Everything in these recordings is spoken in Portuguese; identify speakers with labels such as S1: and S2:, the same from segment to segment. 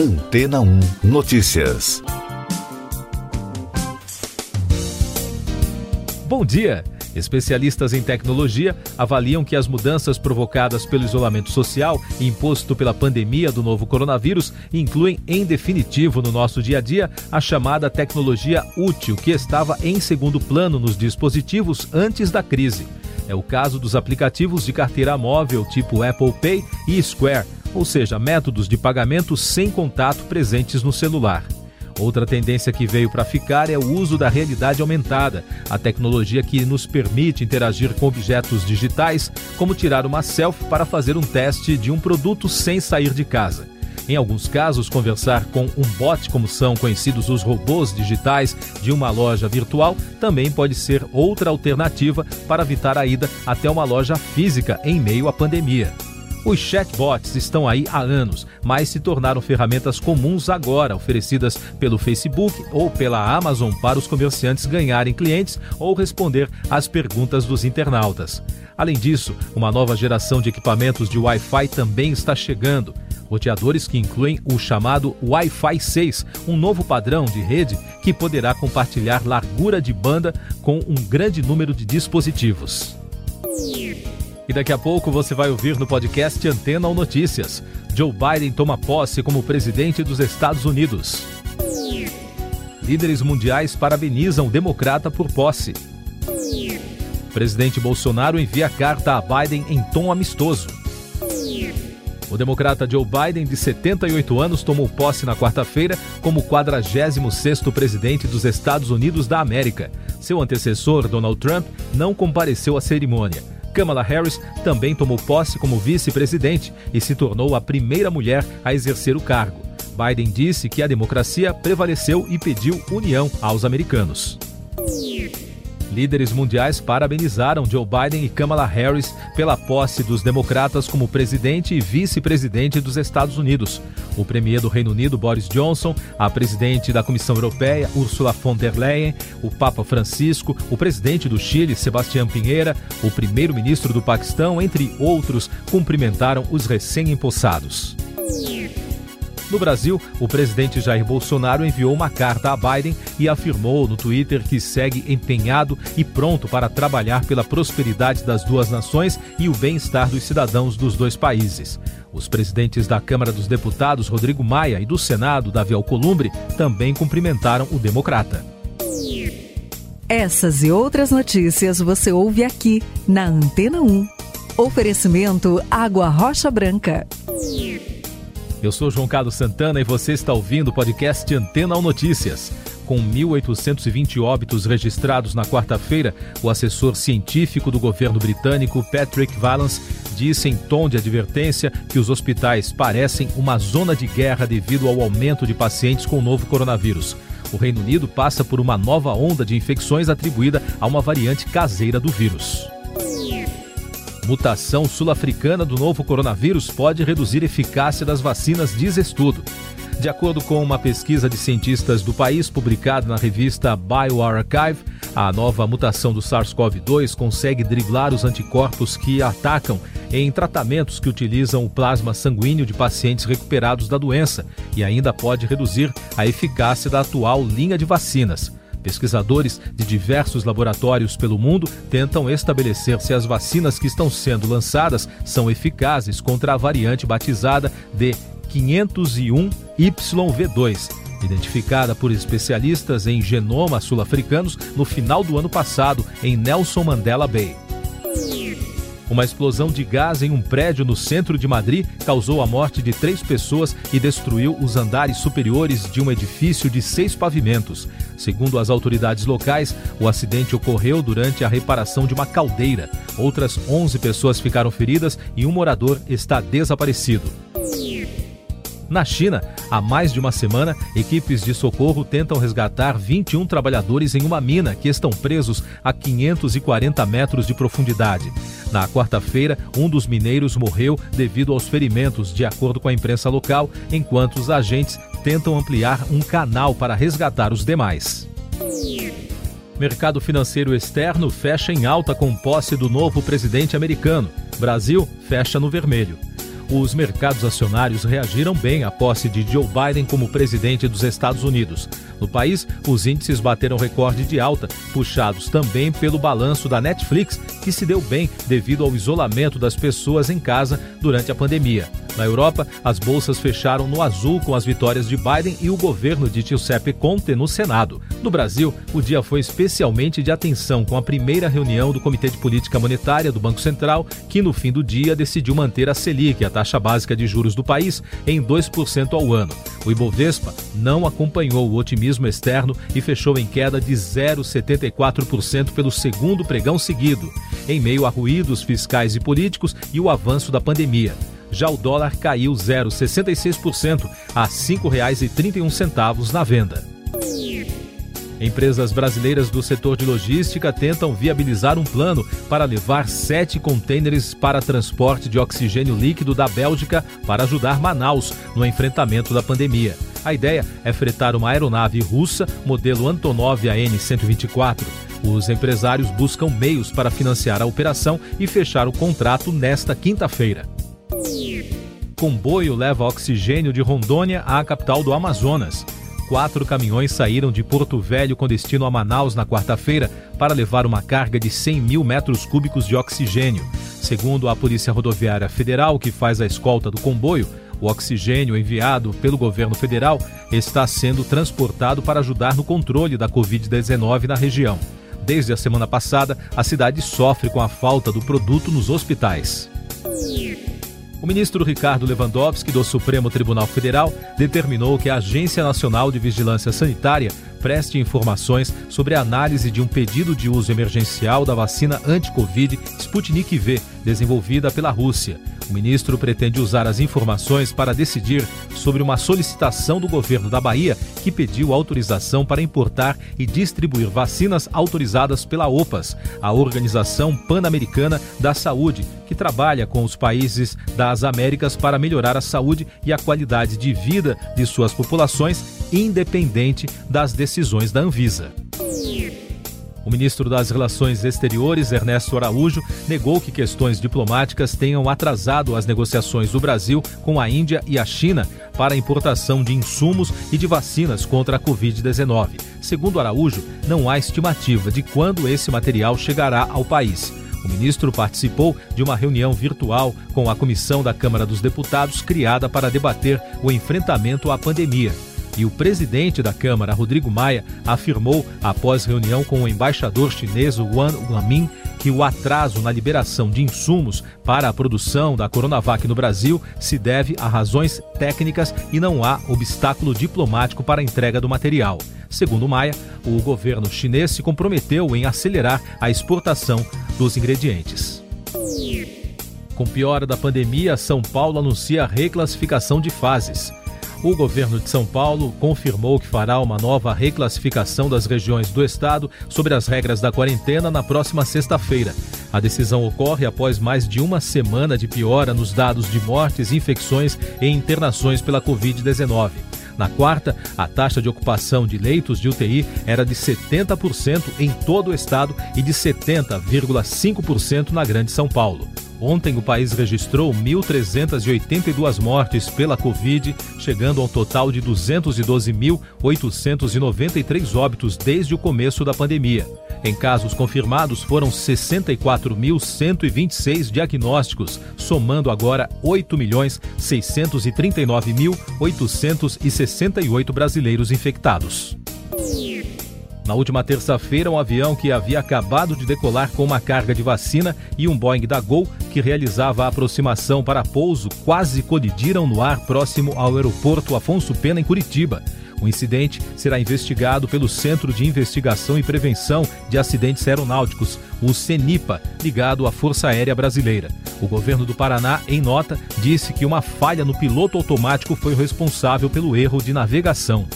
S1: Antena 1 Notícias.
S2: Bom dia! Especialistas em tecnologia avaliam que as mudanças provocadas pelo isolamento social imposto pela pandemia do novo coronavírus incluem, em definitivo, no nosso dia a dia, a chamada tecnologia útil, que estava em segundo plano nos dispositivos antes da crise. É o caso dos aplicativos de carteira móvel tipo Apple Pay e Square, ou seja, métodos de pagamento sem contato presentes no celular. Outra tendência que veio para ficar é o uso da realidade aumentada, a tecnologia que nos permite interagir com objetos digitais, como tirar uma selfie para fazer um teste de um produto sem sair de casa. Em alguns casos, conversar com um bot, como são conhecidos os robôs digitais de uma loja virtual, também pode ser outra alternativa para evitar a ida até uma loja física em meio à pandemia. Os chatbots estão aí há anos, mas se tornaram ferramentas comuns agora, oferecidas pelo Facebook ou pela Amazon para os comerciantes ganharem clientes ou responder às perguntas dos internautas. Além disso, uma nova geração de equipamentos de Wi-Fi também está chegando. Roteadores que incluem o chamado Wi-Fi 6, um novo padrão de rede que poderá compartilhar largura de banda com um grande número de dispositivos. E daqui a pouco você vai ouvir no podcast Antena ou Notícias. Joe Biden toma posse como presidente dos Estados Unidos. Líderes mundiais parabenizam o democrata por posse. Presidente Bolsonaro envia carta a Biden em tom amistoso. O democrata Joe Biden, de 78 anos, tomou posse na quarta-feira como 46º presidente dos Estados Unidos da América. Seu antecessor, Donald Trump, não compareceu à cerimônia. Kamala Harris também tomou posse como vice-presidente e se tornou a primeira mulher a exercer o cargo. Biden disse que a democracia prevaleceu e pediu união aos americanos. Líderes mundiais parabenizaram Joe Biden e Kamala Harris pela posse dos democratas como presidente e vice-presidente dos Estados Unidos. O premier do Reino Unido, Boris Johnson, a presidente da Comissão Europeia, Ursula von der Leyen, o Papa Francisco, o presidente do Chile, Sebastião Pinheira, o primeiro-ministro do Paquistão, entre outros, cumprimentaram os recém-empossados. No Brasil, o presidente Jair Bolsonaro enviou uma carta a Biden e afirmou no Twitter que segue empenhado e pronto para trabalhar pela prosperidade das duas nações e o bem-estar dos cidadãos dos dois países. Os presidentes da Câmara dos Deputados, Rodrigo Maia, e do Senado, Davi Alcolumbre, também cumprimentaram o democrata.
S3: Essas e outras notícias você ouve aqui na Antena 1. Oferecimento Água Rocha Branca.
S2: Eu sou João Carlos Santana e você está ouvindo o podcast Antena ou Notícias. Com 1.820 óbitos registrados na quarta-feira, o assessor científico do governo britânico, Patrick Vallance, disse em tom de advertência que os hospitais parecem uma zona de guerra devido ao aumento de pacientes com o novo coronavírus. O Reino Unido passa por uma nova onda de infecções atribuída a uma variante caseira do vírus mutação sul-africana do novo coronavírus pode reduzir eficácia das vacinas, diz estudo. De acordo com uma pesquisa de cientistas do país publicada na revista BioArchive, a nova mutação do SARS-CoV-2 consegue driblar os anticorpos que atacam em tratamentos que utilizam o plasma sanguíneo de pacientes recuperados da doença e ainda pode reduzir a eficácia da atual linha de vacinas. Pesquisadores de diversos laboratórios pelo mundo tentam estabelecer se as vacinas que estão sendo lançadas são eficazes contra a variante batizada de 501YV2, identificada por especialistas em genoma sul-africanos no final do ano passado em Nelson Mandela Bay. Uma explosão de gás em um prédio no centro de Madrid causou a morte de três pessoas e destruiu os andares superiores de um edifício de seis pavimentos. Segundo as autoridades locais, o acidente ocorreu durante a reparação de uma caldeira. Outras 11 pessoas ficaram feridas e um morador está desaparecido. Na China, há mais de uma semana, equipes de socorro tentam resgatar 21 trabalhadores em uma mina que estão presos a 540 metros de profundidade. Na quarta-feira, um dos mineiros morreu devido aos ferimentos, de acordo com a imprensa local, enquanto os agentes tentam ampliar um canal para resgatar os demais. Mercado financeiro externo fecha em alta com posse do novo presidente americano. Brasil fecha no vermelho. Os mercados acionários reagiram bem à posse de Joe Biden como presidente dos Estados Unidos. No país, os índices bateram recorde de alta, puxados também pelo balanço da Netflix, que se deu bem devido ao isolamento das pessoas em casa durante a pandemia. Na Europa, as bolsas fecharam no azul com as vitórias de Biden e o governo de Giuseppe Conte no Senado. No Brasil, o dia foi especialmente de atenção com a primeira reunião do Comitê de Política Monetária do Banco Central, que no fim do dia decidiu manter a Selic, a taxa básica de juros do país, em 2% ao ano. O Ibovespa não acompanhou o otimismo externo e fechou em queda de 0,74% pelo segundo pregão seguido, em meio a ruídos fiscais e políticos e o avanço da pandemia. Já o dólar caiu 0,66% a R$ 5,31 na venda. Empresas brasileiras do setor de logística tentam viabilizar um plano para levar sete contêineres para transporte de oxigênio líquido da Bélgica para ajudar Manaus no enfrentamento da pandemia. A ideia é fretar uma aeronave russa modelo Antonov AN-124. Os empresários buscam meios para financiar a operação e fechar o contrato nesta quinta-feira. Comboio leva oxigênio de Rondônia à capital do Amazonas. Quatro caminhões saíram de Porto Velho com destino a Manaus na quarta-feira para levar uma carga de 100 mil metros cúbicos de oxigênio. Segundo a Polícia Rodoviária Federal, que faz a escolta do comboio, o oxigênio enviado pelo governo federal está sendo transportado para ajudar no controle da Covid-19 na região. Desde a semana passada, a cidade sofre com a falta do produto nos hospitais. O ministro Ricardo Lewandowski, do Supremo Tribunal Federal, determinou que a Agência Nacional de Vigilância Sanitária preste informações sobre a análise de um pedido de uso emergencial da vacina anti-Covid Sputnik V, desenvolvida pela Rússia. O ministro pretende usar as informações para decidir sobre uma solicitação do governo da Bahia que pediu autorização para importar e distribuir vacinas autorizadas pela OPAS, a Organização Pan-Americana da Saúde, que trabalha com os países das Américas para melhorar a saúde e a qualidade de vida de suas populações, independente das decisões da Anvisa. O ministro das Relações Exteriores, Ernesto Araújo, negou que questões diplomáticas tenham atrasado as negociações do Brasil com a Índia e a China para a importação de insumos e de vacinas contra a Covid-19. Segundo Araújo, não há estimativa de quando esse material chegará ao país. O ministro participou de uma reunião virtual com a comissão da Câmara dos Deputados criada para debater o enfrentamento à pandemia. E o presidente da Câmara, Rodrigo Maia, afirmou, após reunião com o embaixador chinês Wang Wanmin, que o atraso na liberação de insumos para a produção da Coronavac no Brasil se deve a razões técnicas e não há obstáculo diplomático para a entrega do material. Segundo Maia, o governo chinês se comprometeu em acelerar a exportação dos ingredientes. Com piora da pandemia, São Paulo anuncia a reclassificação de fases o governo de São Paulo confirmou que fará uma nova reclassificação das regiões do estado sobre as regras da quarentena na próxima sexta-feira. A decisão ocorre após mais de uma semana de piora nos dados de mortes, infecções e internações pela Covid-19. Na quarta, a taxa de ocupação de leitos de UTI era de 70% em todo o estado e de 70,5% na Grande São Paulo. Ontem, o país registrou 1.382 mortes pela Covid, chegando ao total de 212.893 óbitos desde o começo da pandemia. Em casos confirmados, foram 64.126 diagnósticos, somando agora 8.639.868 brasileiros infectados. Na última terça-feira, um avião que havia acabado de decolar com uma carga de vacina e um Boeing da Gol, que realizava a aproximação para pouso, quase colidiram no ar próximo ao aeroporto Afonso Pena, em Curitiba. O incidente será investigado pelo Centro de Investigação e Prevenção de Acidentes Aeronáuticos, o CENIPA, ligado à Força Aérea Brasileira. O governo do Paraná, em nota, disse que uma falha no piloto automático foi o responsável pelo erro de navegação.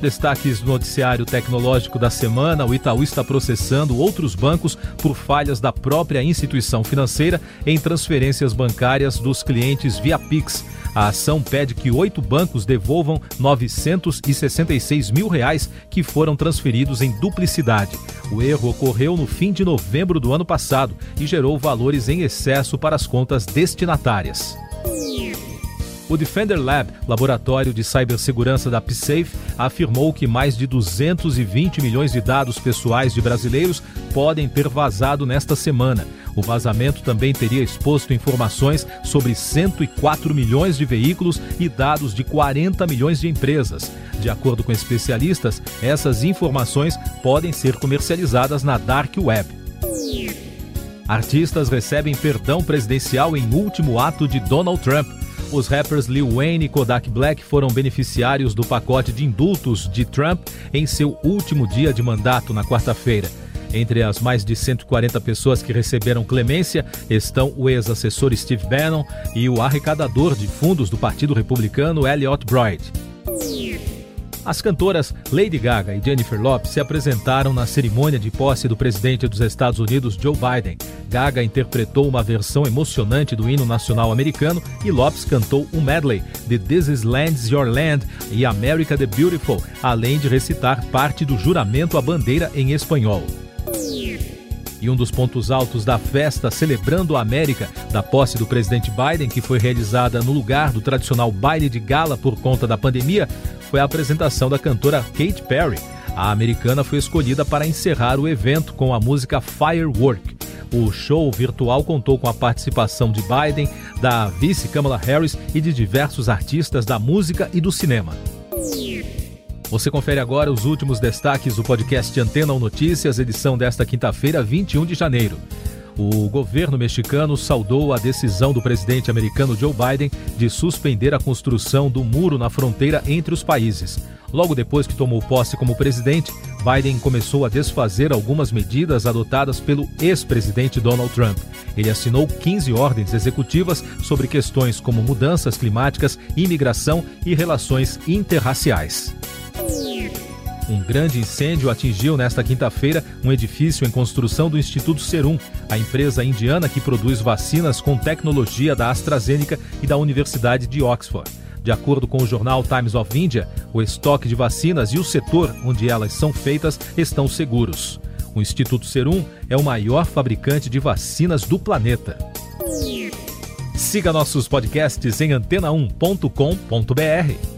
S2: Destaques do noticiário tecnológico da semana: o Itaú está processando outros bancos por falhas da própria instituição financeira em transferências bancárias dos clientes via Pix. A ação pede que oito bancos devolvam 966 mil reais que foram transferidos em duplicidade. O erro ocorreu no fim de novembro do ano passado e gerou valores em excesso para as contas destinatárias. O Defender Lab, laboratório de cibersegurança da PSAFE, afirmou que mais de 220 milhões de dados pessoais de brasileiros podem ter vazado nesta semana. O vazamento também teria exposto informações sobre 104 milhões de veículos e dados de 40 milhões de empresas. De acordo com especialistas, essas informações podem ser comercializadas na Dark Web. Artistas recebem perdão presidencial em último ato de Donald Trump. Os rappers Lil Wayne e Kodak Black foram beneficiários do pacote de indultos de Trump em seu último dia de mandato na quarta-feira. Entre as mais de 140 pessoas que receberam clemência estão o ex-assessor Steve Bannon e o arrecadador de fundos do Partido Republicano Elliot Broid. As cantoras Lady Gaga e Jennifer Lopez se apresentaram na cerimônia de posse do presidente dos Estados Unidos, Joe Biden. Gaga interpretou uma versão emocionante do hino nacional americano e Lopez cantou um medley de This Is Land's Your Land e America the Beautiful, além de recitar parte do juramento à bandeira em espanhol. E um dos pontos altos da festa celebrando a América da posse do presidente Biden, que foi realizada no lugar do tradicional baile de gala por conta da pandemia, foi a apresentação da cantora Kate Perry. A americana foi escolhida para encerrar o evento com a música Firework. O show virtual contou com a participação de Biden, da vice Kamala Harris e de diversos artistas da música e do cinema. Você confere agora os últimos destaques do podcast Antena ou Notícias, edição desta quinta-feira, 21 de janeiro. O governo mexicano saudou a decisão do presidente americano Joe Biden de suspender a construção do muro na fronteira entre os países. Logo depois que tomou posse como presidente, Biden começou a desfazer algumas medidas adotadas pelo ex-presidente Donald Trump. Ele assinou 15 ordens executivas sobre questões como mudanças climáticas, imigração e relações interraciais. Um grande incêndio atingiu nesta quinta-feira um edifício em construção do Instituto Serum, a empresa indiana que produz vacinas com tecnologia da AstraZeneca e da Universidade de Oxford. De acordo com o jornal Times of India, o estoque de vacinas e o setor onde elas são feitas estão seguros. O Instituto Serum é o maior fabricante de vacinas do planeta. Siga nossos podcasts em antena1.com.br.